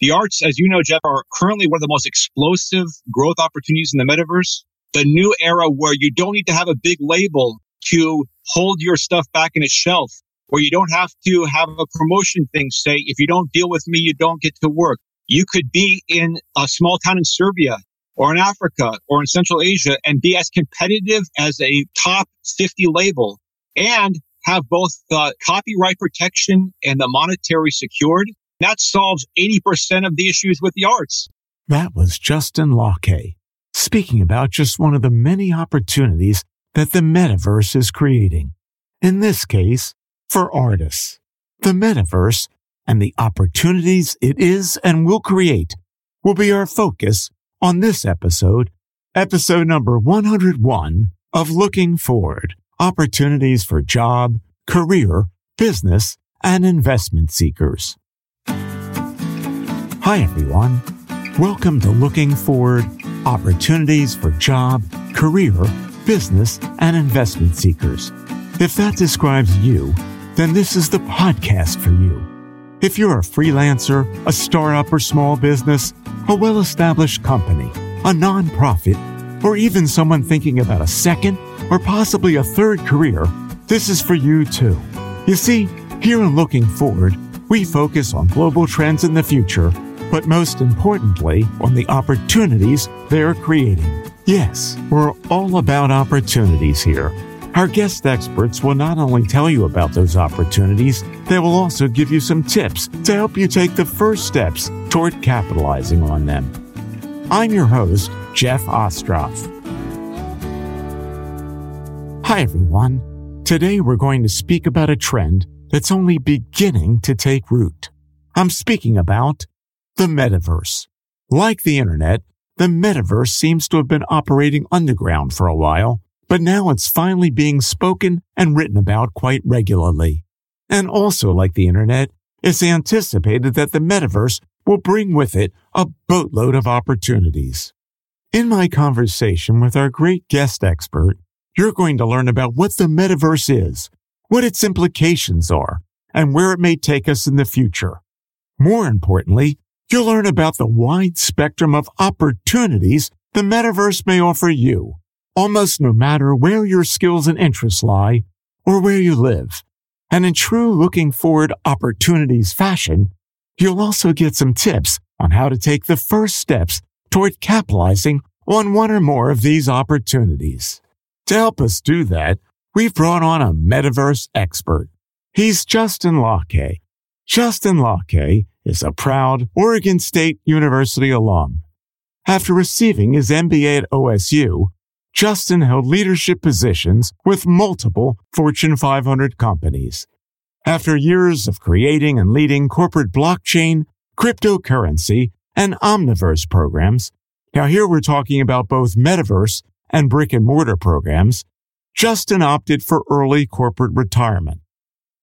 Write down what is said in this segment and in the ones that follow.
The arts, as you know, Jeff, are currently one of the most explosive growth opportunities in the metaverse. The new era where you don't need to have a big label to hold your stuff back in a shelf, where you don't have to have a promotion thing say, if you don't deal with me, you don't get to work. You could be in a small town in Serbia or in Africa or in Central Asia and be as competitive as a top 50 label and have both the copyright protection and the monetary secured. That solves 80% of the issues with the arts. That was Justin Locke speaking about just one of the many opportunities that the metaverse is creating. In this case, for artists. The metaverse and the opportunities it is and will create will be our focus on this episode, episode number 101 of Looking Forward, opportunities for job, career, business, and investment seekers. Hi, everyone. Welcome to Looking Forward, opportunities for job, career, business, and investment seekers. If that describes you, then this is the podcast for you. If you're a freelancer, a startup or small business, a well established company, a nonprofit, or even someone thinking about a second or possibly a third career, this is for you too. You see, here in Looking Forward, we focus on global trends in the future, but most importantly, on the opportunities they are creating. Yes, we're all about opportunities here our guest experts will not only tell you about those opportunities, they will also give you some tips to help you take the first steps toward capitalizing on them. I'm your host, Jeff Ostroff. Hi, everyone. Today we're going to speak about a trend that's only beginning to take root. I'm speaking about the metaverse. Like the internet, the metaverse seems to have been operating underground for a while but now it's finally being spoken and written about quite regularly. And also, like the internet, it's anticipated that the metaverse will bring with it a boatload of opportunities. In my conversation with our great guest expert, you're going to learn about what the metaverse is, what its implications are, and where it may take us in the future. More importantly, you'll learn about the wide spectrum of opportunities the metaverse may offer you almost no matter where your skills and interests lie or where you live. And in true looking forward opportunities fashion, you'll also get some tips on how to take the first steps toward capitalizing on one or more of these opportunities. To help us do that, we've brought on a metaverse expert. He's Justin Locke. Justin Locke is a proud Oregon State University alum. After receiving his MBA at OSU, Justin held leadership positions with multiple Fortune 500 companies. After years of creating and leading corporate blockchain, cryptocurrency, and omniverse programs, now here we're talking about both metaverse and brick and mortar programs, Justin opted for early corporate retirement.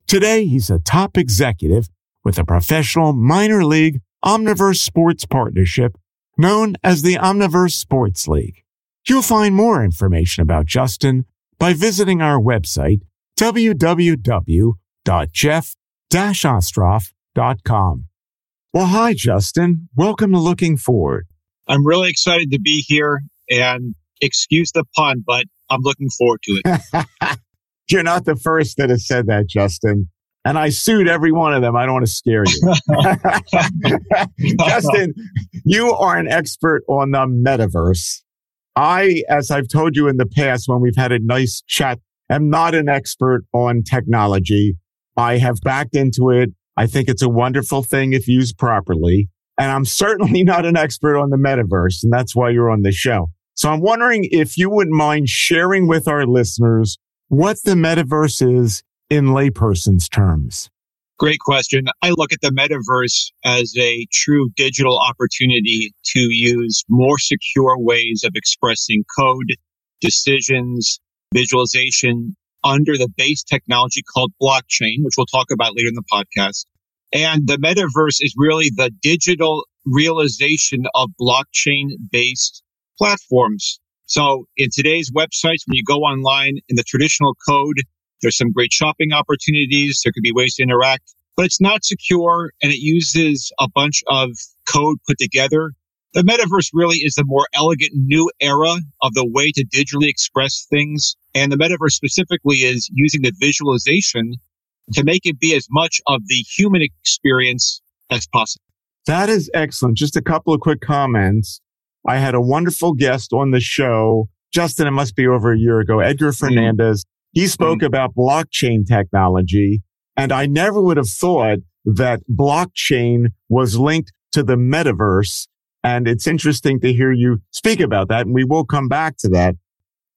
Today, he's a top executive with a professional minor league Omniverse sports partnership known as the Omniverse Sports League. You'll find more information about Justin by visiting our website, www.jeff-ostroff.com. Well, hi, Justin. Welcome to Looking Forward. I'm really excited to be here and excuse the pun, but I'm looking forward to it. You're not the first that has said that, Justin. And I sued every one of them. I don't want to scare you. Justin, you are an expert on the metaverse. I, as I've told you in the past when we've had a nice chat, am not an expert on technology. I have backed into it. I think it's a wonderful thing if used properly. And I'm certainly not an expert on the metaverse. And that's why you're on the show. So I'm wondering if you wouldn't mind sharing with our listeners what the metaverse is in layperson's terms. Great question. I look at the metaverse as a true digital opportunity to use more secure ways of expressing code, decisions, visualization under the base technology called blockchain, which we'll talk about later in the podcast. And the metaverse is really the digital realization of blockchain based platforms. So in today's websites, when you go online in the traditional code, there's some great shopping opportunities. There could be ways to interact, but it's not secure and it uses a bunch of code put together. The metaverse really is the more elegant new era of the way to digitally express things. And the metaverse specifically is using the visualization to make it be as much of the human experience as possible. That is excellent. Just a couple of quick comments. I had a wonderful guest on the show. Justin, it must be over a year ago, Edgar mm-hmm. Fernandez. He spoke mm-hmm. about blockchain technology. And I never would have thought that blockchain was linked to the metaverse. And it's interesting to hear you speak about that. And we will come back to that.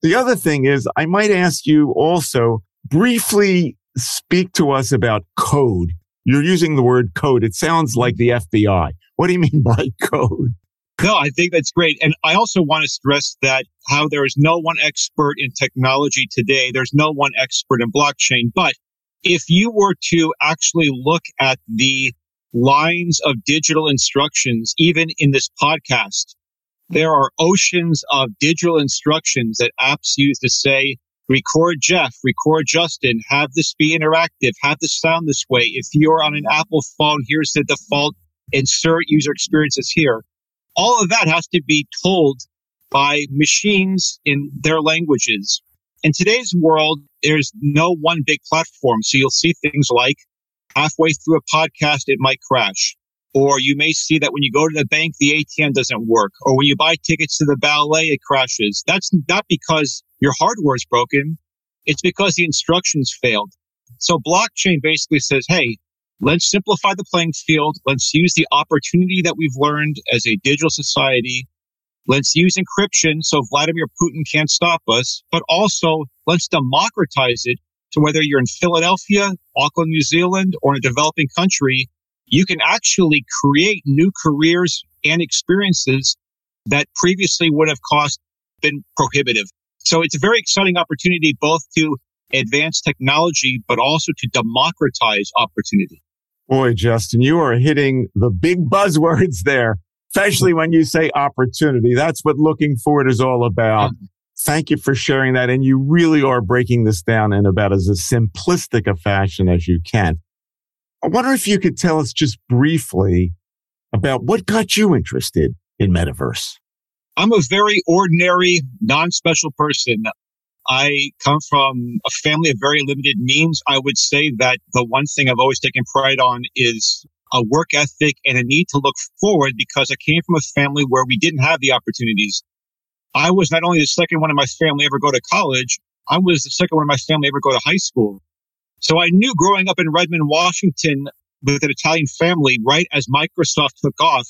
The other thing is I might ask you also briefly speak to us about code. You're using the word code. It sounds like the FBI. What do you mean by code? No, I think that's great. And I also want to stress that how there is no one expert in technology today. There's no one expert in blockchain. But if you were to actually look at the lines of digital instructions, even in this podcast, there are oceans of digital instructions that apps use to say, record Jeff, record Justin, have this be interactive, have this sound this way. If you're on an Apple phone, here's the default insert user experiences here. All of that has to be told by machines in their languages. In today's world, there's no one big platform. So you'll see things like halfway through a podcast, it might crash. Or you may see that when you go to the bank, the ATM doesn't work. Or when you buy tickets to the ballet, it crashes. That's not because your hardware is broken. It's because the instructions failed. So blockchain basically says, Hey, let's simplify the playing field. Let's use the opportunity that we've learned as a digital society. Let's use encryption so Vladimir Putin can't stop us, but also let's democratize it to whether you're in Philadelphia, Auckland, New Zealand, or in a developing country, you can actually create new careers and experiences that previously would have cost been prohibitive. So it's a very exciting opportunity both to advance technology, but also to democratize opportunity. Boy, Justin, you are hitting the big buzzwords there, especially when you say opportunity. That's what looking forward is all about. Mm-hmm. Thank you for sharing that. And you really are breaking this down in about as a simplistic a fashion as you can. I wonder if you could tell us just briefly about what got you interested in metaverse. I'm a very ordinary, non-special person. I come from a family of very limited means. I would say that the one thing I've always taken pride on is a work ethic and a need to look forward because I came from a family where we didn't have the opportunities. I was not only the second one in my family ever go to college, I was the second one in my family ever go to high school. So I knew growing up in Redmond, Washington with an Italian family, right as Microsoft took off,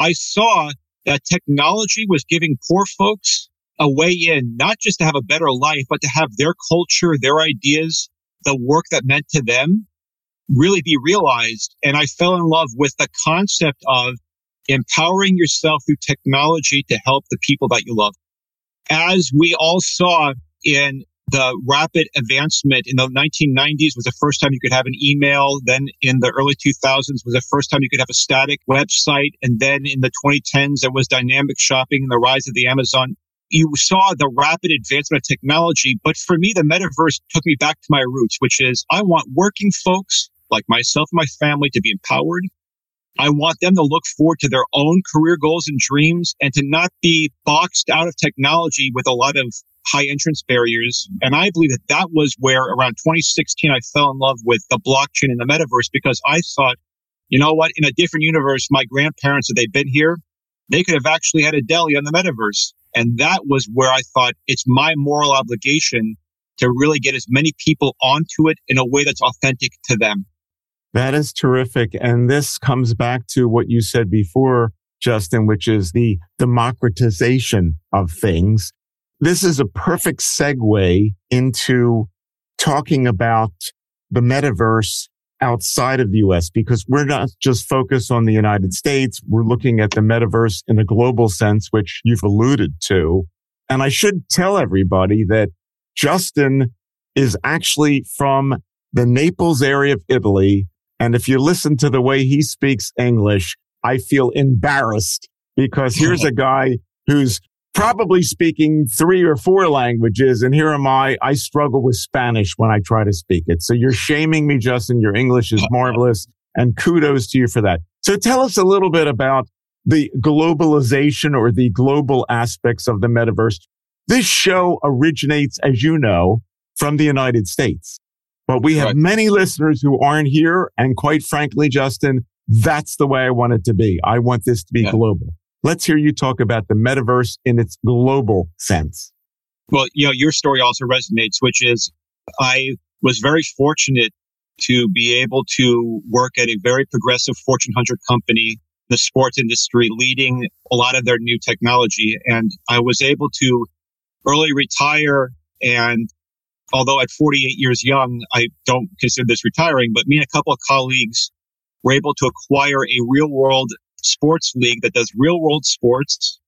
I saw that technology was giving poor folks a way in, not just to have a better life, but to have their culture, their ideas, the work that meant to them really be realized. And I fell in love with the concept of empowering yourself through technology to help the people that you love. As we all saw in the rapid advancement in the 1990s was the first time you could have an email. Then in the early 2000s was the first time you could have a static website. And then in the 2010s, there was dynamic shopping and the rise of the Amazon. You saw the rapid advancement of technology. But for me, the metaverse took me back to my roots, which is I want working folks like myself and my family to be empowered. I want them to look forward to their own career goals and dreams and to not be boxed out of technology with a lot of high entrance barriers. And I believe that that was where around 2016, I fell in love with the blockchain and the metaverse because I thought, you know what? In a different universe, my grandparents, if they'd been here, they could have actually had a deli on the metaverse. And that was where I thought it's my moral obligation to really get as many people onto it in a way that's authentic to them. That is terrific. And this comes back to what you said before, Justin, which is the democratization of things this is a perfect segue into talking about the metaverse outside of the US because we're not just focused on the United States. We're looking at the metaverse in a global sense, which you've alluded to. And I should tell everybody that Justin is actually from the Naples area of Italy. And if you listen to the way he speaks English, I feel embarrassed because here's a guy who's probably speaking three or four languages. And here am I. I struggle with Spanish when I try to speak it. So you're shaming me, Justin. Your English is marvelous and kudos to you for that. So tell us a little bit about the globalization or the global aspects of the metaverse. This show originates, as you know, from the United States. But we have right. many listeners who aren't here. And quite frankly, Justin, that's the way I want it to be. I want this to be yeah. global. Let's hear you talk about the metaverse in its global sense. Well, you know, your story also resonates, which is I was very fortunate to be able to work at a very progressive Fortune 100 company, the sports industry, leading a lot of their new technology. And I was able to early retire. And although at 48 years young, I don't consider this retiring, but me and a couple of colleagues were able to acquire a real world sports league that does real world sports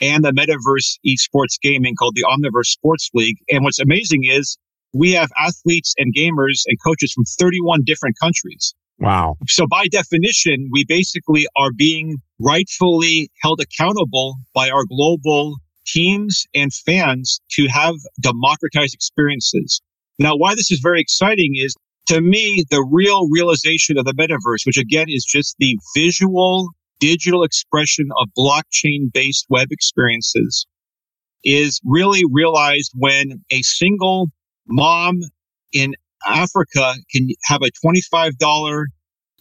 and the metaverse esports gaming called the Omniverse Sports League. And what's amazing is we have athletes and gamers and coaches from 31 different countries. Wow. So by definition, we basically are being rightfully held accountable by our global teams and fans to have democratized experiences. Now, why this is very exciting is to me, the real realization of the metaverse, which again is just the visual digital expression of blockchain based web experiences is really realized when a single mom in Africa can have a $25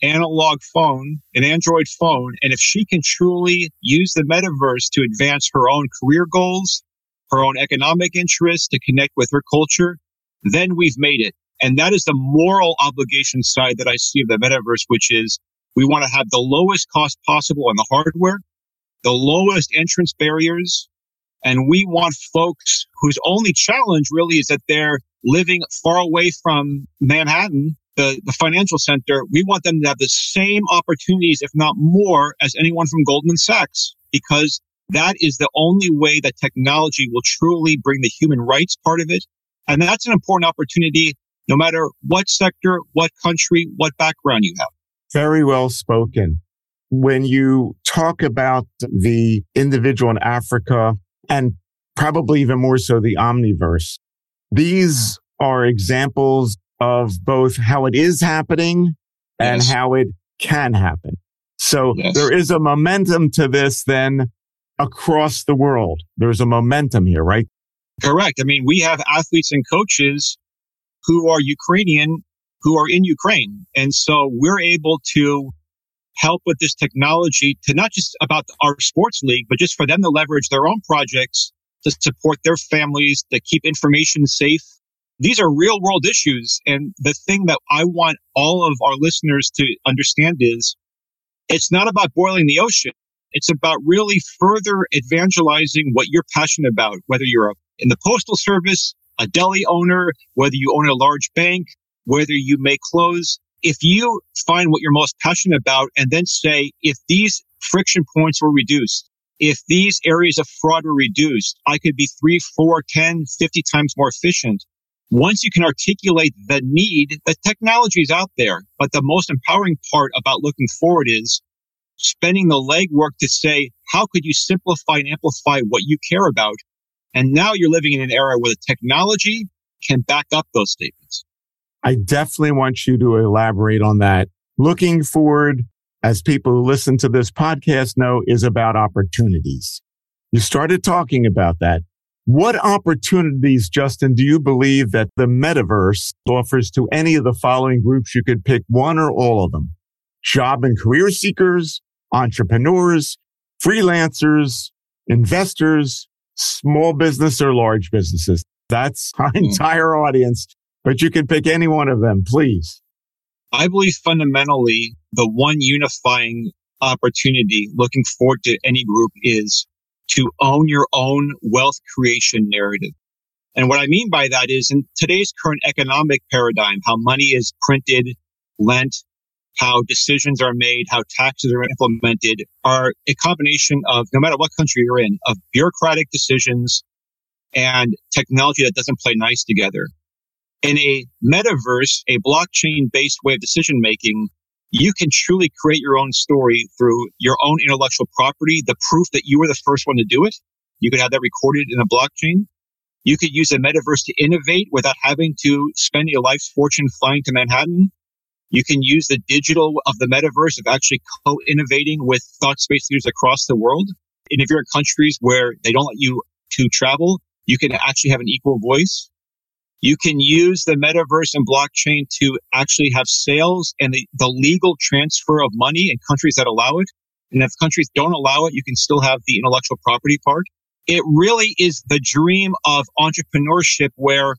analog phone, an Android phone. And if she can truly use the metaverse to advance her own career goals, her own economic interests, to connect with her culture, then we've made it. And that is the moral obligation side that I see of the metaverse, which is we want to have the lowest cost possible on the hardware, the lowest entrance barriers. And we want folks whose only challenge really is that they're living far away from Manhattan, the, the financial center. We want them to have the same opportunities, if not more, as anyone from Goldman Sachs, because that is the only way that technology will truly bring the human rights part of it. And that's an important opportunity, no matter what sector, what country, what background you have. Very well spoken. When you talk about the individual in Africa and probably even more so the omniverse, these are examples of both how it is happening and yes. how it can happen. So yes. there is a momentum to this then across the world. There's a momentum here, right? Correct. I mean, we have athletes and coaches who are Ukrainian who are in Ukraine. And so we're able to help with this technology to not just about our sports league, but just for them to leverage their own projects to support their families, to keep information safe. These are real world issues. And the thing that I want all of our listeners to understand is it's not about boiling the ocean. It's about really further evangelizing what you're passionate about, whether you're in the postal service, a deli owner, whether you own a large bank, whether you make clothes. If you find what you're most passionate about and then say, if these friction points were reduced, if these areas of fraud were reduced, I could be three, four, 10, 50 times more efficient. Once you can articulate the need, the technology is out there. But the most empowering part about looking forward is spending the legwork to say, how could you simplify and amplify what you care about? And now you're living in an era where the technology can back up those statements. I definitely want you to elaborate on that. Looking forward as people who listen to this podcast know, is about opportunities. You started talking about that. What opportunities, Justin, do you believe that the metaverse offers to any of the following groups? You could pick one or all of them. Job and career seekers, entrepreneurs, freelancers, investors, small business or large businesses. That's our hmm. entire audience, but you can pick any one of them, please. I believe fundamentally the one unifying opportunity looking forward to any group is to own your own wealth creation narrative. And what I mean by that is in today's current economic paradigm, how money is printed, lent, how decisions are made, how taxes are implemented are a combination of, no matter what country you're in, of bureaucratic decisions and technology that doesn't play nice together. In a metaverse, a blockchain based way of decision making, you can truly create your own story through your own intellectual property, the proof that you were the first one to do it. You could have that recorded in a blockchain. You could use a metaverse to innovate without having to spend your life's fortune flying to Manhattan. You can use the digital of the metaverse of actually co-innovating with thought space leaders across the world. And if you're in countries where they don't let you to travel, you can actually have an equal voice. You can use the metaverse and blockchain to actually have sales and the, the legal transfer of money in countries that allow it. And if countries don't allow it, you can still have the intellectual property part. It really is the dream of entrepreneurship where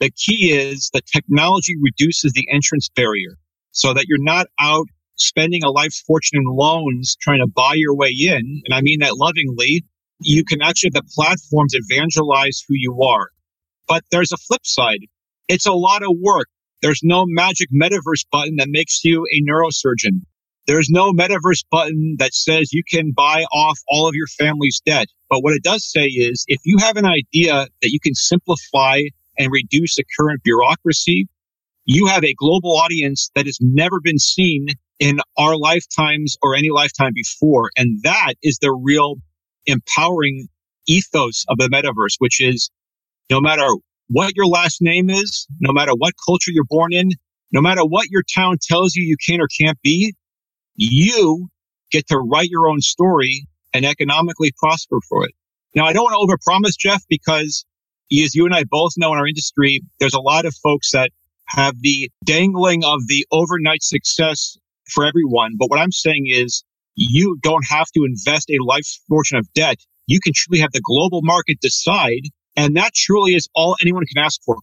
the key is the technology reduces the entrance barrier so that you're not out spending a life fortune in loans trying to buy your way in. And I mean that lovingly. You can actually the platforms evangelize who you are. But there's a flip side. It's a lot of work. There's no magic metaverse button that makes you a neurosurgeon. There's no metaverse button that says you can buy off all of your family's debt. But what it does say is if you have an idea that you can simplify and reduce the current bureaucracy, you have a global audience that has never been seen in our lifetimes or any lifetime before. And that is the real empowering ethos of the metaverse, which is no matter what your last name is, no matter what culture you're born in, no matter what your town tells you you can or can't be, you get to write your own story and economically prosper for it. Now, I don't want to overpromise, Jeff, because as you and I both know in our industry, there's a lot of folks that have the dangling of the overnight success for everyone. But what I'm saying is you don't have to invest a life fortune of debt. You can truly have the global market decide. And that truly is all anyone can ask for.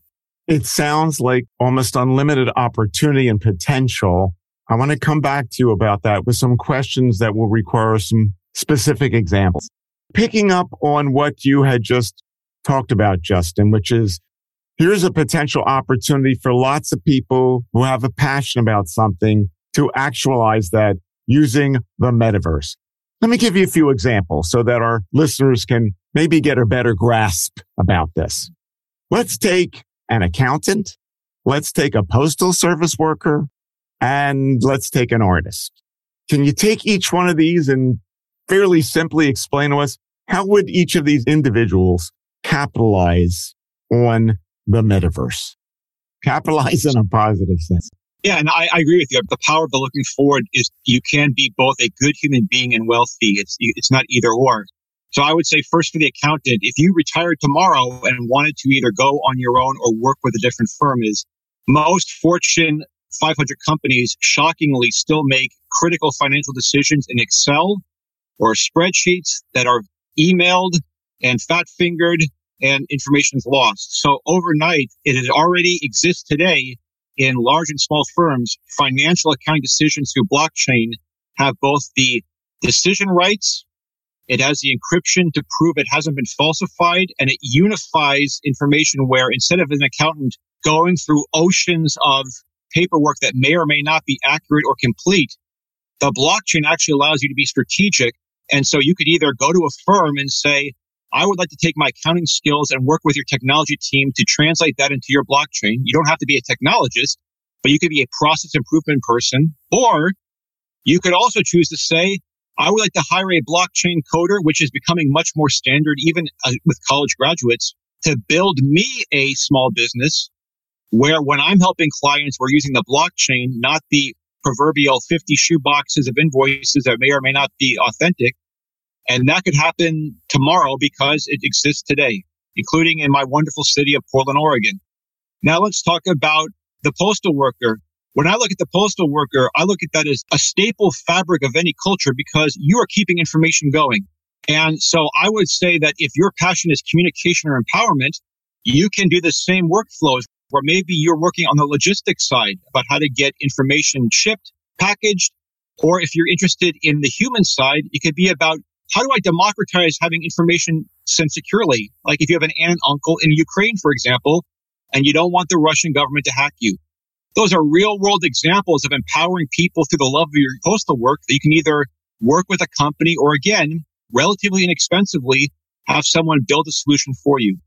It sounds like almost unlimited opportunity and potential. I want to come back to you about that with some questions that will require some specific examples. Picking up on what you had just talked about, Justin, which is here's a potential opportunity for lots of people who have a passion about something to actualize that using the metaverse. Let me give you a few examples so that our listeners can maybe get a better grasp about this. Let's take an accountant. Let's take a postal service worker and let's take an artist. Can you take each one of these and fairly simply explain to us how would each of these individuals capitalize on the metaverse? Capitalize in a positive sense. Yeah, and I, I, agree with you. The power of the looking forward is you can be both a good human being and wealthy. It's it's not either or. So I would say first for the accountant, if you retired tomorrow and wanted to either go on your own or work with a different firm, is most Fortune 500 companies shockingly still make critical financial decisions in Excel or spreadsheets that are emailed and fat fingered and information is lost. So overnight, it has already exists today in large and small firms. Financial accounting decisions through blockchain have both the decision rights. It has the encryption to prove it hasn't been falsified and it unifies information where instead of an accountant going through oceans of paperwork that may or may not be accurate or complete, the blockchain actually allows you to be strategic. And so you could either go to a firm and say, I would like to take my accounting skills and work with your technology team to translate that into your blockchain. You don't have to be a technologist, but you could be a process improvement person. Or you could also choose to say, I would like to hire a blockchain coder, which is becoming much more standard even uh, with college graduates to build me a small business where when I'm helping clients, we're using the blockchain, not the proverbial 50 shoe boxes of invoices that may or may not be authentic. And that could happen tomorrow because it exists today, including in my wonderful city of Portland, Oregon. Now let's talk about the postal worker. When I look at the postal worker, I look at that as a staple fabric of any culture because you are keeping information going. And so I would say that if your passion is communication or empowerment, you can do the same workflows where maybe you're working on the logistics side about how to get information shipped, packaged, or if you're interested in the human side, it could be about how do I democratize having information sent securely? Like if you have an aunt and uncle in Ukraine, for example, and you don't want the Russian government to hack you. Those are real world examples of empowering people through the love of your postal work that you can either work with a company or again, relatively inexpensively, have someone build a solution for you.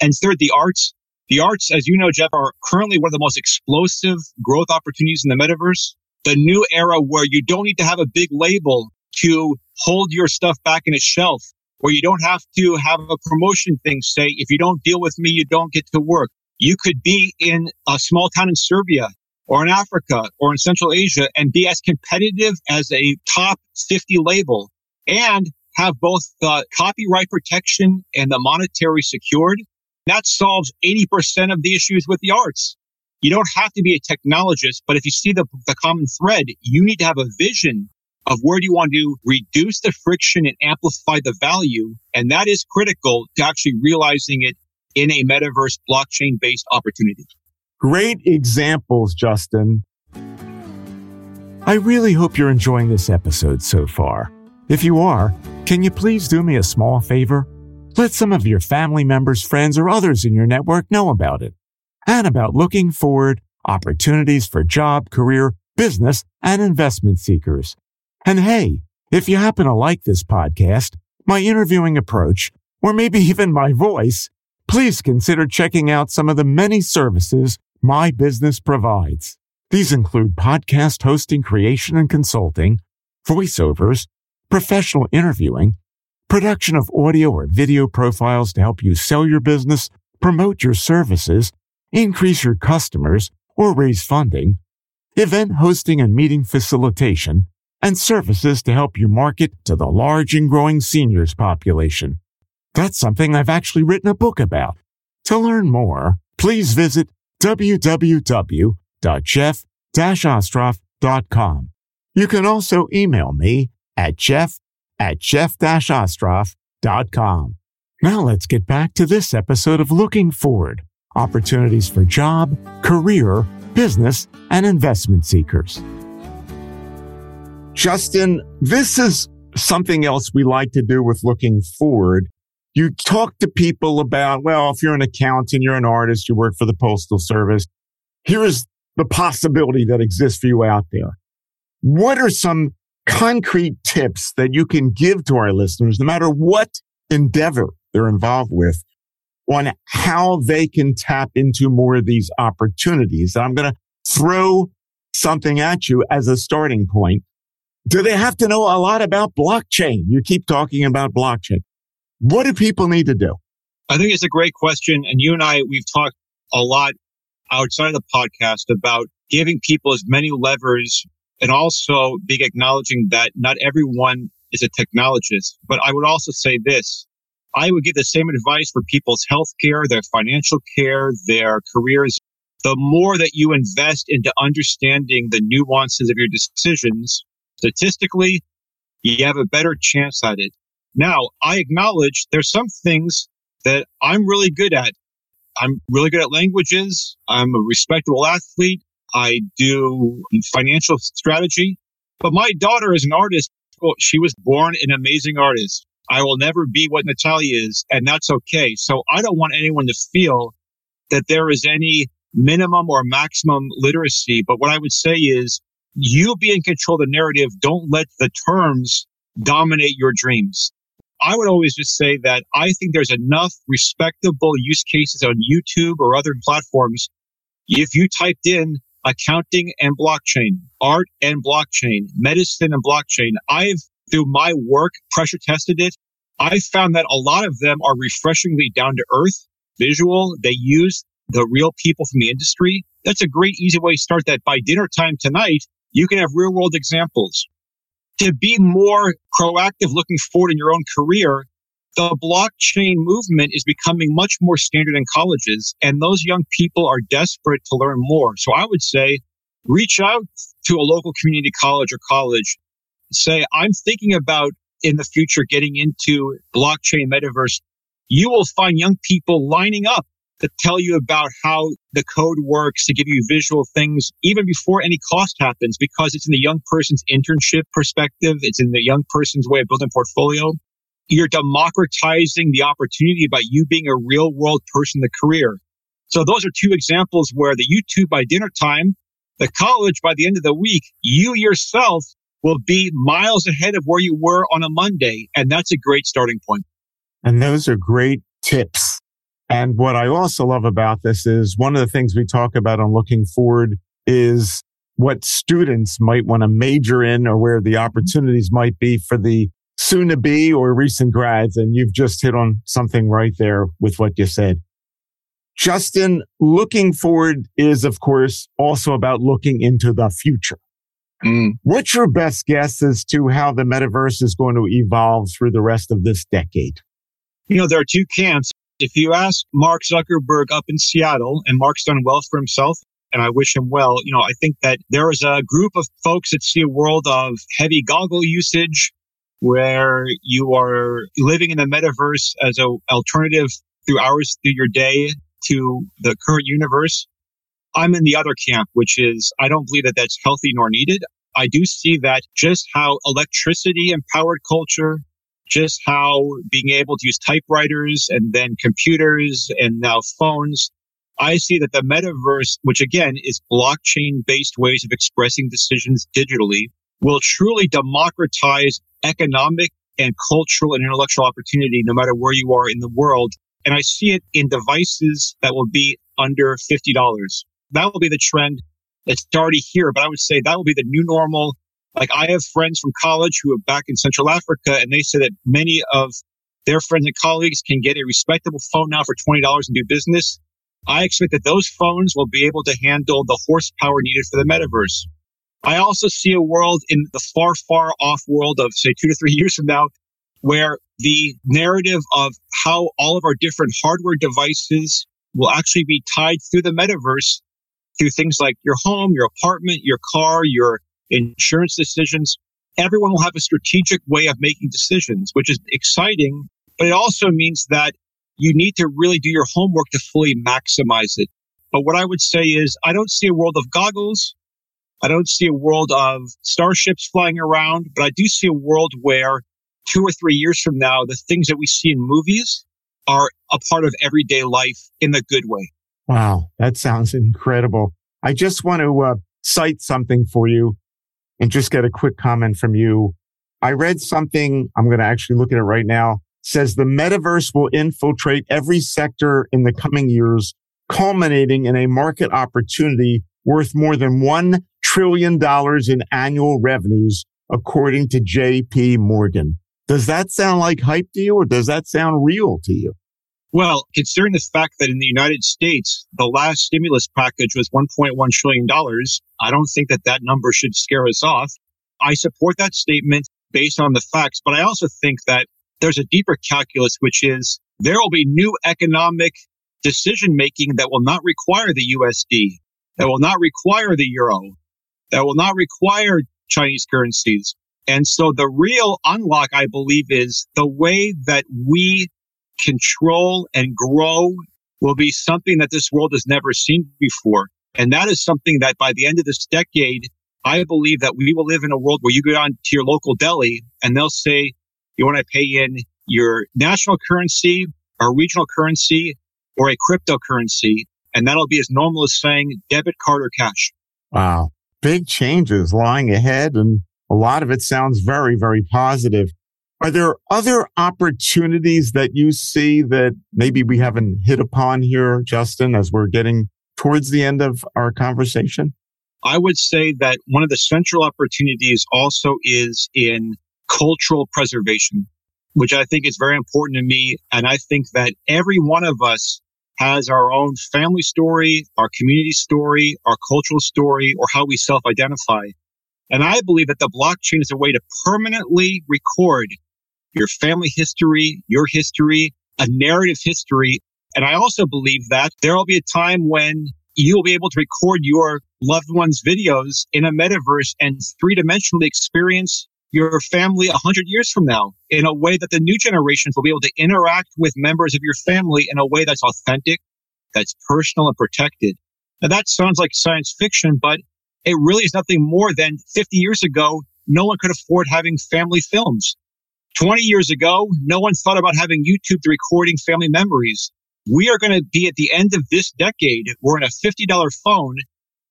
And third, the arts. The arts, as you know, Jeff, are currently one of the most explosive growth opportunities in the metaverse. The new era where you don't need to have a big label to hold your stuff back in a shelf where you don't have to have a promotion thing say, if you don't deal with me, you don't get to work. You could be in a small town in Serbia or in Africa or in Central Asia and be as competitive as a top 50 label and have both the copyright protection and the monetary secured. That solves 80% of the issues with the arts. You don't have to be a technologist, but if you see the, the common thread, you need to have a vision of where do you want to reduce the friction and amplify the value. And that is critical to actually realizing it in a metaverse blockchain based opportunity. Great examples, Justin. I really hope you're enjoying this episode so far. If you are, can you please do me a small favor? Let some of your family members, friends, or others in your network know about it and about looking forward opportunities for job, career, business, and investment seekers. And hey, if you happen to like this podcast, my interviewing approach, or maybe even my voice, please consider checking out some of the many services my business provides. These include podcast hosting, creation and consulting, voiceovers, professional interviewing, production of audio or video profiles to help you sell your business, promote your services, increase your customers, or raise funding, event hosting and meeting facilitation, and services to help you market to the large and growing seniors population. That's something I've actually written a book about. To learn more, please visit www.jeff-ostroff.com. You can also email me at jeff at jeff-ostroff.com. Now let's get back to this episode of Looking Forward, opportunities for job, career, business, and investment seekers. Justin, this is something else we like to do with looking forward. You talk to people about, well, if you're an accountant, you're an artist, you work for the postal service. Here is the possibility that exists for you out there. What are some concrete tips that you can give to our listeners, no matter what endeavor they're involved with, on how they can tap into more of these opportunities? I'm going to throw something at you as a starting point. Do they have to know a lot about blockchain? You keep talking about blockchain. What do people need to do? I think it's a great question. And you and I, we've talked a lot outside of the podcast about giving people as many levers and also being acknowledging that not everyone is a technologist. But I would also say this. I would give the same advice for people's health care, their financial care, their careers. The more that you invest into understanding the nuances of your decisions, statistically, you have a better chance at it. Now, I acknowledge there's some things that I'm really good at. I'm really good at languages. I'm a respectable athlete. I do financial strategy. But my daughter is an artist. Well, she was born an amazing artist. I will never be what Natalia is, and that's okay. So I don't want anyone to feel that there is any minimum or maximum literacy. But what I would say is you be in control of the narrative. Don't let the terms dominate your dreams. I would always just say that I think there's enough respectable use cases on YouTube or other platforms. If you typed in accounting and blockchain, art and blockchain, medicine and blockchain, I've through my work pressure tested it. I found that a lot of them are refreshingly down to earth, visual. They use the real people from the industry. That's a great, easy way to start that by dinner time tonight. You can have real world examples to be more proactive looking forward in your own career, the blockchain movement is becoming much more standard in colleges, and those young people are desperate to learn more. So I would say reach out to a local community college or college. Say, I'm thinking about in the future getting into blockchain metaverse. You will find young people lining up to tell you about how the code works, to give you visual things even before any cost happens, because it's in the young person's internship perspective. It's in the young person's way of building portfolio. You're democratizing the opportunity by you being a real world person in the career. So those are two examples where the YouTube by dinner time, the college by the end of the week, you yourself will be miles ahead of where you were on a Monday. And that's a great starting point. And those are great tips and what I also love about this is one of the things we talk about on looking forward is what students might want to major in or where the opportunities might be for the soon to be or recent grads. And you've just hit on something right there with what you said. Justin, looking forward is, of course, also about looking into the future. Mm. What's your best guess as to how the metaverse is going to evolve through the rest of this decade? You know, there are two camps. If you ask Mark Zuckerberg up in Seattle, and Mark's done well for himself, and I wish him well, you know, I think that there is a group of folks that see a world of heavy goggle usage where you are living in the metaverse as an alternative through hours through your day to the current universe. I'm in the other camp, which is I don't believe that that's healthy nor needed. I do see that just how electricity empowered culture, just how being able to use typewriters and then computers and now phones. I see that the metaverse, which again is blockchain based ways of expressing decisions digitally, will truly democratize economic and cultural and intellectual opportunity no matter where you are in the world. And I see it in devices that will be under $50 that will be the trend. It's already here, but I would say that will be the new normal. Like I have friends from college who are back in Central Africa and they say that many of their friends and colleagues can get a respectable phone now for $20 and do business. I expect that those phones will be able to handle the horsepower needed for the metaverse. I also see a world in the far, far off world of say two to three years from now where the narrative of how all of our different hardware devices will actually be tied through the metaverse through things like your home, your apartment, your car, your insurance decisions. Everyone will have a strategic way of making decisions, which is exciting, but it also means that you need to really do your homework to fully maximize it. But what I would say is I don't see a world of goggles. I don't see a world of starships flying around, but I do see a world where two or three years from now, the things that we see in movies are a part of everyday life in the good way. Wow, that sounds incredible. I just want to uh, cite something for you and just get a quick comment from you. I read something, I'm going to actually look at it right now, says the metaverse will infiltrate every sector in the coming years, culminating in a market opportunity worth more than $1 trillion in annual revenues, according to JP Morgan. Does that sound like hype to you or does that sound real to you? Well, considering the fact that in the United States, the last stimulus package was $1.1 trillion, I don't think that that number should scare us off. I support that statement based on the facts, but I also think that there's a deeper calculus, which is there will be new economic decision making that will not require the USD, that will not require the euro, that will not require Chinese currencies. And so the real unlock, I believe, is the way that we control and grow will be something that this world has never seen before. And that is something that by the end of this decade, I believe that we will live in a world where you go down to your local deli and they'll say, you want to pay in your national currency or regional currency or a cryptocurrency. And that'll be as normal as saying debit card or cash. Wow. Big changes lying ahead. And a lot of it sounds very, very positive. Are there other opportunities that you see that maybe we haven't hit upon here, Justin, as we're getting towards the end of our conversation? I would say that one of the central opportunities also is in cultural preservation, which I think is very important to me. And I think that every one of us has our own family story, our community story, our cultural story, or how we self identify. And I believe that the blockchain is a way to permanently record your family history, your history, a narrative history. And I also believe that there will be a time when you will be able to record your loved one's videos in a metaverse and three dimensionally experience your family a hundred years from now in a way that the new generations will be able to interact with members of your family in a way that's authentic, that's personal and protected. Now that sounds like science fiction, but it really is nothing more than 50 years ago. No one could afford having family films. 20 years ago, no one thought about having YouTube recording family memories. We are going to be at the end of this decade where in a $50 phone,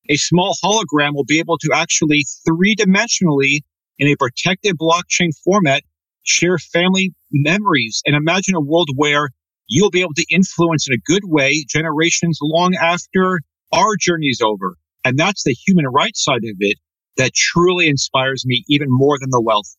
a small hologram will be able to actually three dimensionally in a protected blockchain format share family memories and imagine a world where you'll be able to influence in a good way generations long after our journey is over. And that's the human rights side of it that truly inspires me even more than the wealth.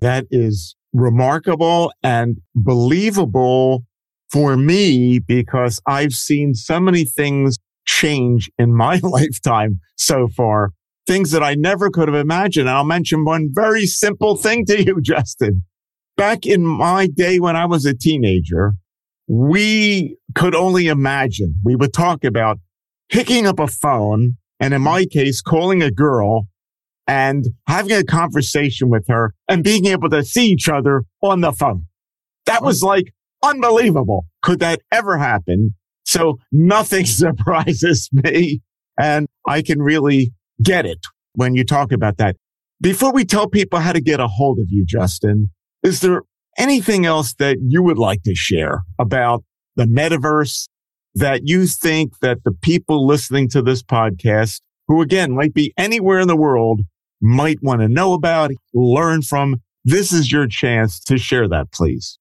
That is remarkable and believable for me because I've seen so many things change in my lifetime so far. Things that I never could have imagined. And I'll mention one very simple thing to you, Justin. Back in my day when I was a teenager, we could only imagine. We would talk about picking up a phone and in my case, calling a girl and having a conversation with her and being able to see each other on the phone. That was like unbelievable. Could that ever happen? So nothing surprises me. And I can really get it when you talk about that. Before we tell people how to get a hold of you, Justin, is there anything else that you would like to share about the metaverse that you think that the people listening to this podcast, who again might be anywhere in the world, might want to know about, learn from? This is your chance to share that, please.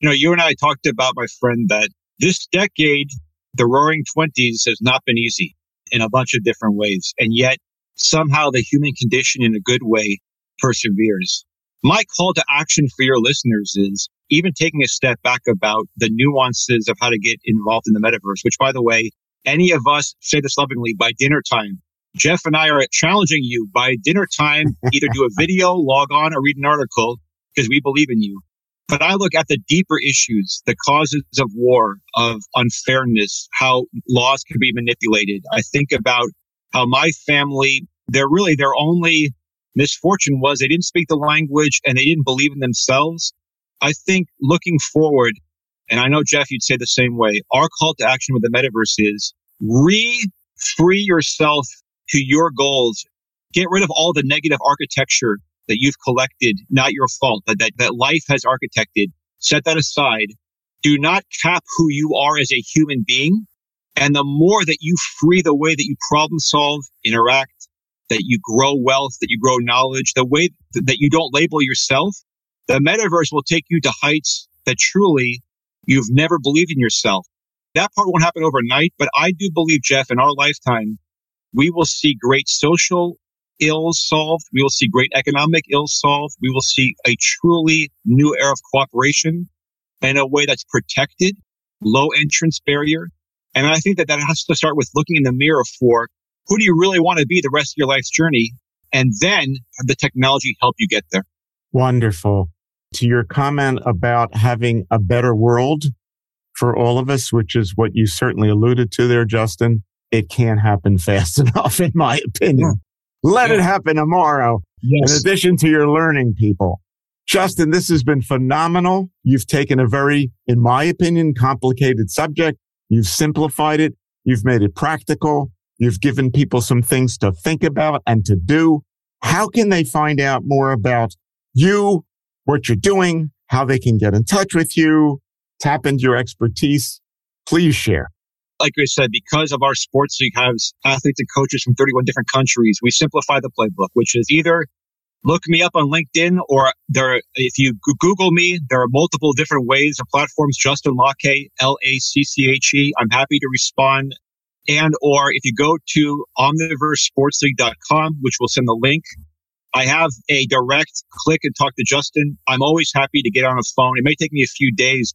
You know, you and I talked about, my friend, that this decade, the roaring 20s has not been easy in a bunch of different ways. And yet somehow the human condition in a good way perseveres. My call to action for your listeners is even taking a step back about the nuances of how to get involved in the metaverse, which by the way, any of us say this lovingly by dinner time. Jeff and I are challenging you by dinner time, either do a video, log on, or read an article because we believe in you. But I look at the deeper issues, the causes of war, of unfairness, how laws can be manipulated. I think about how my family, they're really their only misfortune was they didn't speak the language and they didn't believe in themselves. I think looking forward, and I know Jeff, you'd say the same way. Our call to action with the metaverse is re free yourself to your goals. Get rid of all the negative architecture that you've collected, not your fault, but that, that life has architected. Set that aside. Do not cap who you are as a human being. And the more that you free the way that you problem solve, interact, that you grow wealth, that you grow knowledge, the way that you don't label yourself, the metaverse will take you to heights that truly you've never believed in yourself. That part won't happen overnight, but I do believe, Jeff, in our lifetime, we will see great social ills solved. We will see great economic ills solved. We will see a truly new era of cooperation in a way that's protected, low entrance barrier. And I think that that has to start with looking in the mirror for who do you really want to be the rest of your life's journey? And then the technology help you get there. Wonderful. To your comment about having a better world for all of us, which is what you certainly alluded to there, Justin, it can't happen fast enough, in my opinion. Let yeah. it happen tomorrow. Yes. In addition to your learning people. Justin, this has been phenomenal. You've taken a very, in my opinion, complicated subject. You've simplified it. You've made it practical. You've given people some things to think about and to do. How can they find out more about you, what you're doing, how they can get in touch with you, tap into your expertise? Please share like I said, because of our sports league has athletes and coaches from 31 different countries, we simplify the playbook, which is either look me up on LinkedIn or there, if you Google me, there are multiple different ways or platforms. Justin Lacche, L-A-C-C-H-E. I'm happy to respond. And, or if you go to omniversesportsleague.com, which will send the link, I have a direct click and talk to Justin. I'm always happy to get on a phone. It may take me a few days.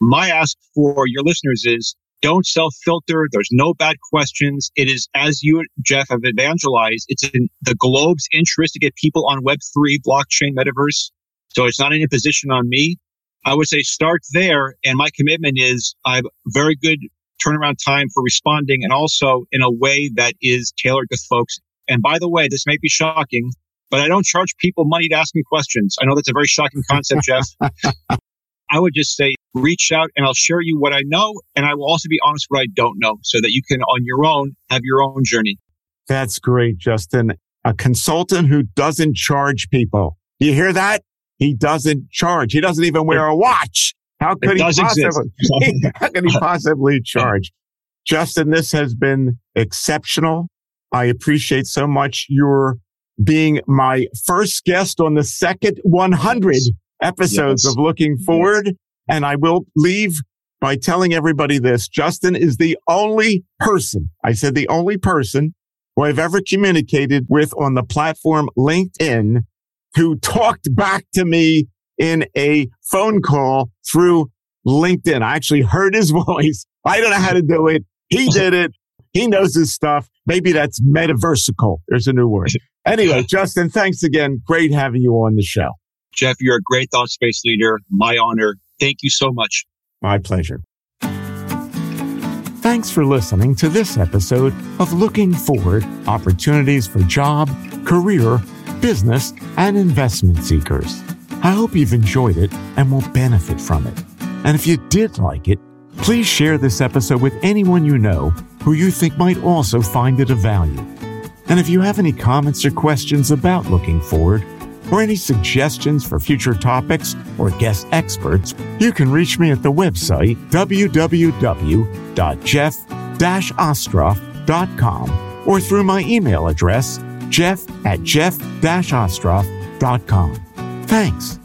My ask for your listeners is don't self filter. There's no bad questions. It is, as you, Jeff, have evangelized, it's in the globe's interest to get people on Web3, blockchain, metaverse. So it's not an imposition on me. I would say start there. And my commitment is I have very good turnaround time for responding and also in a way that is tailored to folks. And by the way, this may be shocking, but I don't charge people money to ask me questions. I know that's a very shocking concept, Jeff. I would just say reach out and I'll share you what I know. And I will also be honest what I don't know so that you can on your own have your own journey. That's great, Justin. A consultant who doesn't charge people. Do you hear that? He doesn't charge. He doesn't even wear a watch. How could he possibly, how could he possibly charge? Justin, this has been exceptional. I appreciate so much your being my first guest on the second 100 episodes yes. of looking forward. Yes. And I will leave by telling everybody this. Justin is the only person, I said the only person who I've ever communicated with on the platform LinkedIn who talked back to me in a phone call through LinkedIn. I actually heard his voice. I don't know how to do it. He did it. He knows his stuff. Maybe that's metaversical. There's a new word. Anyway, Justin, thanks again. Great having you on the show. Jeff, you're a great thought space leader. My honor. Thank you so much. My pleasure. Thanks for listening to this episode of Looking Forward Opportunities for Job, Career, Business, and Investment Seekers. I hope you've enjoyed it and will benefit from it. And if you did like it, please share this episode with anyone you know who you think might also find it of value. And if you have any comments or questions about Looking Forward, or any suggestions for future topics or guest experts, you can reach me at the website www.jeff-ostroff.com or through my email address, jeff at jeff-ostroff.com. Thanks.